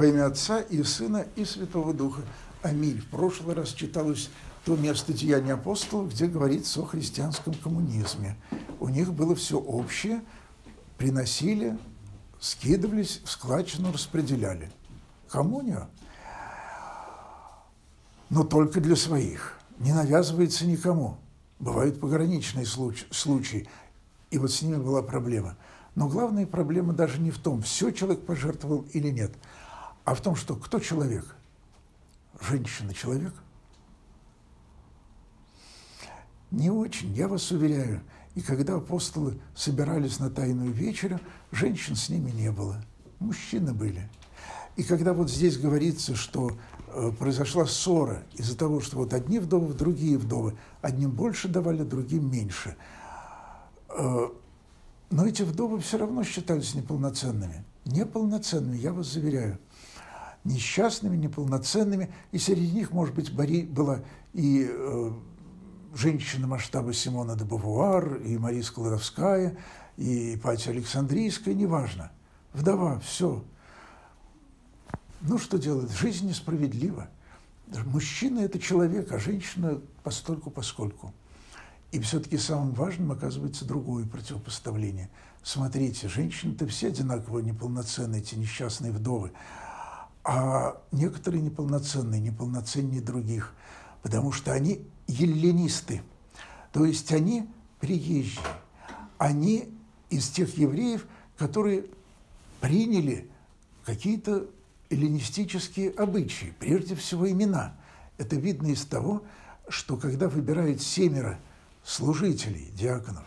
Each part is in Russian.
Во имя Отца и Сына и Святого Духа. Аминь. В прошлый раз читалось то место Деяния апостолов, где говорится о христианском коммунизме. У них было все общее, приносили, скидывались, в складчину распределяли. Коммуния? Но только для своих. Не навязывается никому. Бывают пограничные случаи, и вот с ними была проблема. Но главная проблема даже не в том, все человек пожертвовал или нет – а в том, что кто человек? Женщина человек? Не очень, я вас уверяю. И когда апостолы собирались на тайную вечерю, женщин с ними не было. Мужчины были. И когда вот здесь говорится, что э, произошла ссора из-за того, что вот одни вдовы, другие вдовы, одним больше давали, другим меньше. Э, но эти вдовы все равно считались неполноценными. Неполноценными, я вас заверяю несчастными, неполноценными, и среди них, может быть, Бори была и э, женщина масштаба Симона де Бавуар, и Мария Складовская, и Патия Александрийская, неважно. Вдова, все. Ну, что делать? Жизнь несправедлива. Мужчина – это человек, а женщина – постольку поскольку. И все-таки самым важным оказывается другое противопоставление. Смотрите, женщины-то все одинаково неполноценные, эти несчастные вдовы а некоторые неполноценные, неполноценнее других, потому что они еллинисты, то есть они приезжие, они из тех евреев, которые приняли какие-то эллинистические обычаи, прежде всего имена. Это видно из того, что когда выбирают семеро служителей, диаконов,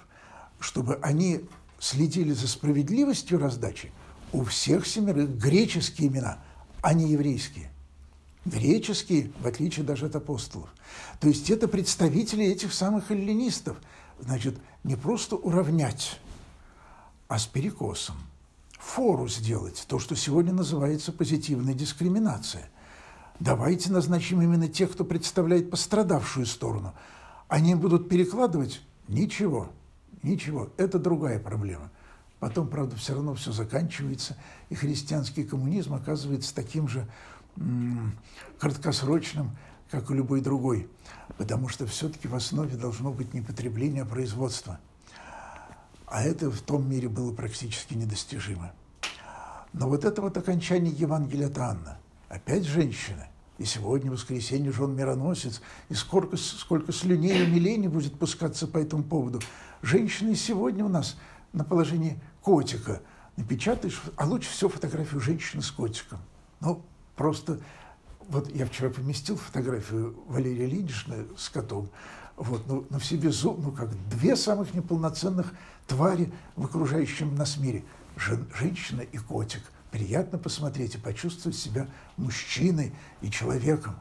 чтобы они следили за справедливостью раздачи, у всех семерых греческие имена – а не еврейские. Греческие, в отличие даже от апостолов. То есть это представители этих самых эллинистов. Значит, не просто уравнять, а с перекосом. Фору сделать, то, что сегодня называется позитивная дискриминация. Давайте назначим именно тех, кто представляет пострадавшую сторону. Они будут перекладывать? Ничего, ничего. Это другая проблема – Потом, правда, все равно все заканчивается, и христианский коммунизм оказывается таким же краткосрочным, как и любой другой, потому что все-таки в основе должно быть не потребление, а производство. А это в том мире было практически недостижимо. Но вот это вот окончание Евангелия от Анна, опять женщина, и сегодня, в воскресенье, же он мироносец, и сколько, сколько слюней и умилений будет пускаться по этому поводу. Женщины сегодня у нас на положении котика напечатаешь, а лучше всего фотографию женщины с котиком. Ну, просто вот я вчера поместил фотографию Валерия Ильинична с котом, вот, ну, ну все безу, ну как две самых неполноценных твари в окружающем нас мире. Жен, женщина и котик. Приятно посмотреть и почувствовать себя мужчиной и человеком.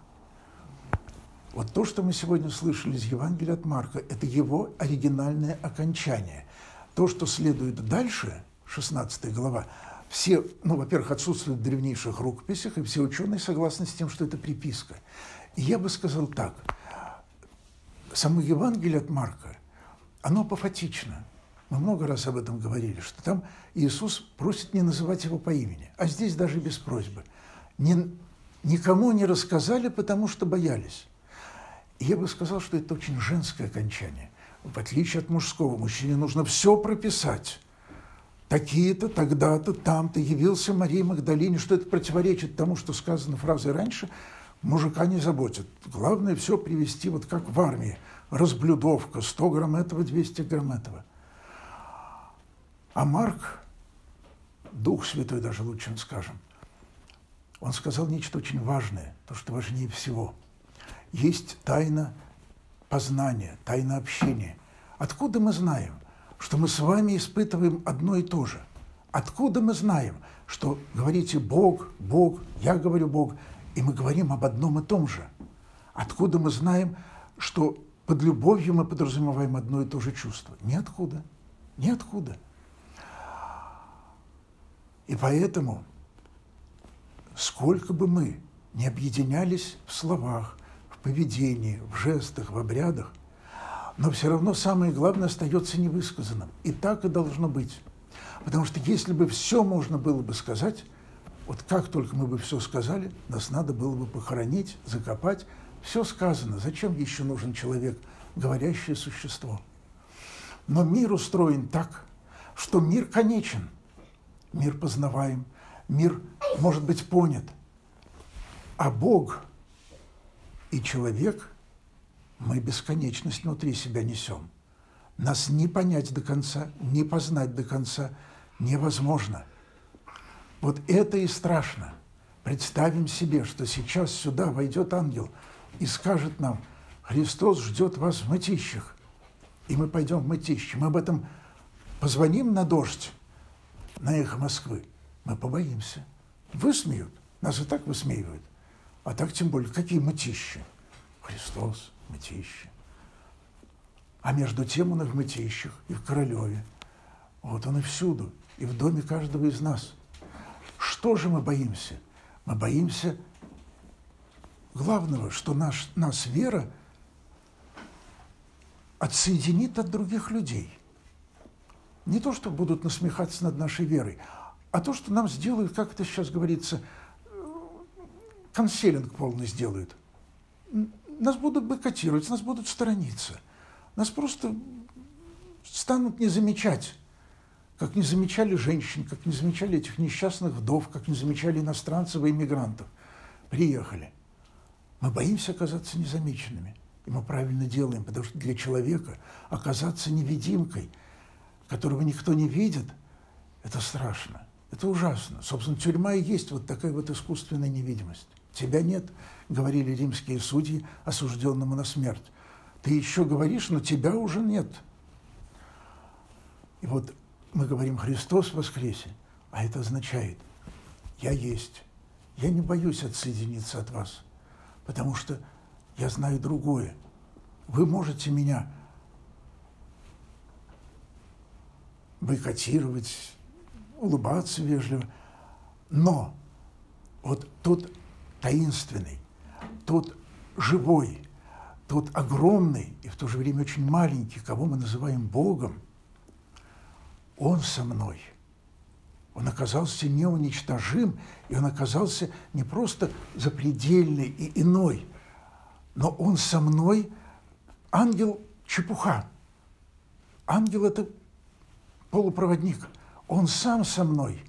Вот то, что мы сегодня слышали из Евангелия от Марка, это его оригинальное окончание. То, что следует дальше, 16 глава, все, ну, во-первых, отсутствуют в древнейших рукописях, и все ученые согласны с тем, что это приписка. И я бы сказал так, само Евангелие от Марка, оно апофатично. Мы много раз об этом говорили, что там Иисус просит не называть его по имени, а здесь даже без просьбы. Не, никому не рассказали, потому что боялись. И я бы сказал, что это очень женское окончание – в отличие от мужского, мужчине нужно все прописать. Такие-то, тогда-то, там-то явился Марии Магдалине, что это противоречит тому, что сказано фразой раньше, мужика не заботит. Главное все привести вот как в армии. Разблюдовка, 100 грамм этого, 200 грамм этого. А Марк, Дух Святой даже лучше скажем, он сказал нечто очень важное, то, что важнее всего. Есть тайна познания, тайна общения. Откуда мы знаем, что мы с вами испытываем одно и то же? Откуда мы знаем, что говорите Бог, Бог, я говорю Бог, и мы говорим об одном и том же? Откуда мы знаем, что под любовью мы подразумеваем одно и то же чувство? Ниоткуда. Ниоткуда. И поэтому, сколько бы мы не объединялись в словах, поведении, в жестах, в обрядах, но все равно самое главное остается невысказанным. И так и должно быть. Потому что если бы все можно было бы сказать, Вот как только мы бы все сказали, нас надо было бы похоронить, закопать. Все сказано. Зачем еще нужен человек, говорящее существо? Но мир устроен так, что мир конечен. Мир познаваем, мир может быть понят. А Бог и человек, мы бесконечность внутри себя несем. Нас не понять до конца, не познать до конца невозможно – вот это и страшно. Представим себе, что сейчас сюда войдет ангел и скажет нам, Христос ждет вас в мытищах. И мы пойдем в мытище. Мы об этом позвоним на дождь, на эхо Москвы. Мы побоимся. Высмеют. Нас и так высмеивают. А так тем более, какие мытищи? Христос, мытище. А между тем он и в мытищах, и в Королеве. Вот он и всюду, и в доме каждого из нас – что же мы боимся? Мы боимся главного, что наш, нас вера отсоединит от других людей. Не то, что будут насмехаться над нашей верой, а то, что нам сделают, как это сейчас говорится, конселинг полный сделают. Нас будут бойкотировать, нас будут сторониться. Нас просто станут не замечать как не замечали женщин, как не замечали этих несчастных вдов, как не замечали иностранцев и иммигрантов. Приехали. Мы боимся оказаться незамеченными. И мы правильно делаем, потому что для человека оказаться невидимкой, которого никто не видит, это страшно, это ужасно. Собственно, тюрьма и есть вот такая вот искусственная невидимость. Тебя нет, говорили римские судьи осужденному на смерть. Ты еще говоришь, но тебя уже нет. И вот мы говорим «Христос воскресе», а это означает «Я есть». Я не боюсь отсоединиться от вас, потому что я знаю другое. Вы можете меня бойкотировать, улыбаться вежливо, но вот тот таинственный, тот живой, тот огромный и в то же время очень маленький, кого мы называем Богом – он со мной. Он оказался неуничтожим, и он оказался не просто запредельный и иной, но он со мной ангел чепуха. Ангел – это полупроводник. Он сам со мной.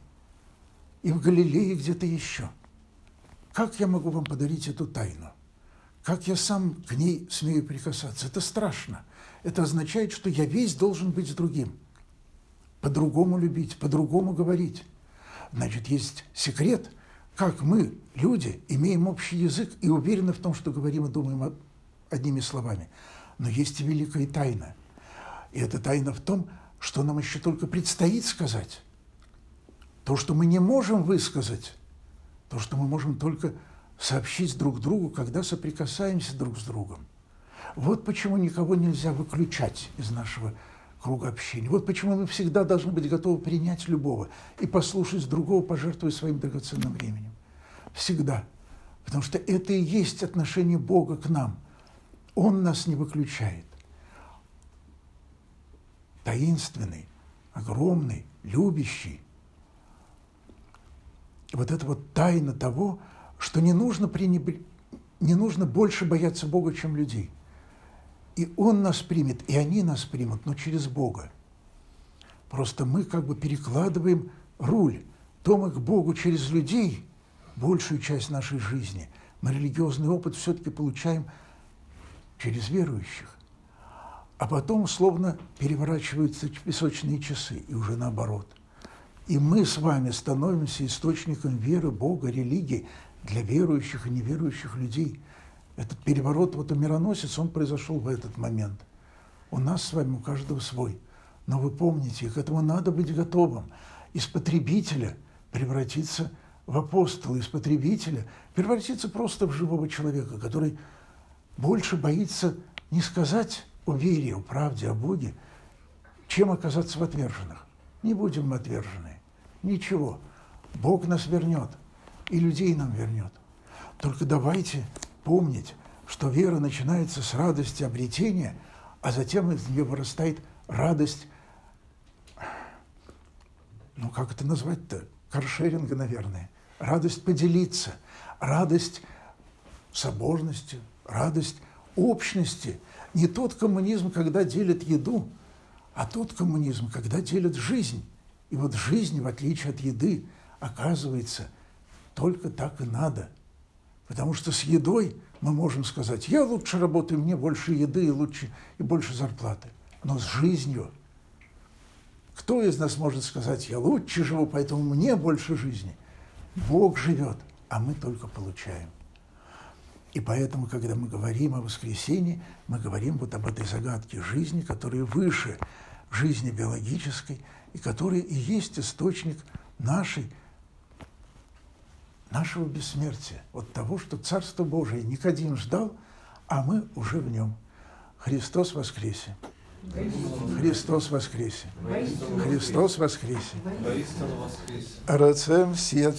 И в Галилее где-то еще. Как я могу вам подарить эту тайну? Как я сам к ней смею прикасаться? Это страшно. Это означает, что я весь должен быть с другим – по-другому любить, по-другому говорить. Значит, есть секрет, как мы, люди, имеем общий язык и уверены в том, что говорим и думаем одними словами. Но есть и великая тайна. И эта тайна в том, что нам еще только предстоит сказать. То, что мы не можем высказать, то, что мы можем только сообщить друг другу, когда соприкасаемся друг с другом. Вот почему никого нельзя выключать из нашего круга общения. Вот почему мы всегда должны быть готовы принять любого и послушать другого, пожертвуя своим драгоценным временем. Всегда. Потому что это и есть отношение Бога к нам. Он нас не выключает. Таинственный, огромный, любящий. Вот это вот тайна того, что не нужно, пренебр... не нужно больше бояться Бога, чем людей – и Он нас примет, и они нас примут, но через Бога. Просто мы как бы перекладываем руль. То мы к Богу через людей большую часть нашей жизни. Мы религиозный опыт все-таки получаем через верующих. А потом словно переворачиваются песочные часы, и уже наоборот. И мы с вами становимся источником веры, Бога, религии для верующих и неверующих людей – этот переворот, вот у мироносец, он произошел в этот момент. У нас с вами, у каждого свой. Но вы помните, к этому надо быть готовым. Из потребителя превратиться в апостола, из потребителя превратиться просто в живого человека, который больше боится не сказать о вере, о правде, о Боге, чем оказаться в отверженных. Не будем мы отвержены. Ничего. Бог нас вернет, и людей нам вернет. Только давайте помнить, что вера начинается с радости обретения, а затем из нее вырастает радость, ну как это назвать-то, каршеринга, наверное, радость поделиться, радость соборности, радость общности. Не тот коммунизм, когда делят еду, а тот коммунизм, когда делят жизнь. И вот жизнь, в отличие от еды, оказывается, только так и надо. Потому что с едой мы можем сказать, я лучше работаю, мне больше еды и, лучше, и больше зарплаты. Но с жизнью кто из нас может сказать, я лучше живу, поэтому мне больше жизни? Бог живет, а мы только получаем. И поэтому, когда мы говорим о воскресении, мы говорим вот об этой загадке жизни, которая выше жизни биологической, и которая и есть источник нашей, нашего бессмертия, вот того, что Царство Божие Никодим ждал, а мы уже в нем. Христос воскресе! Христос воскресе! Христос воскресе! Рацем всех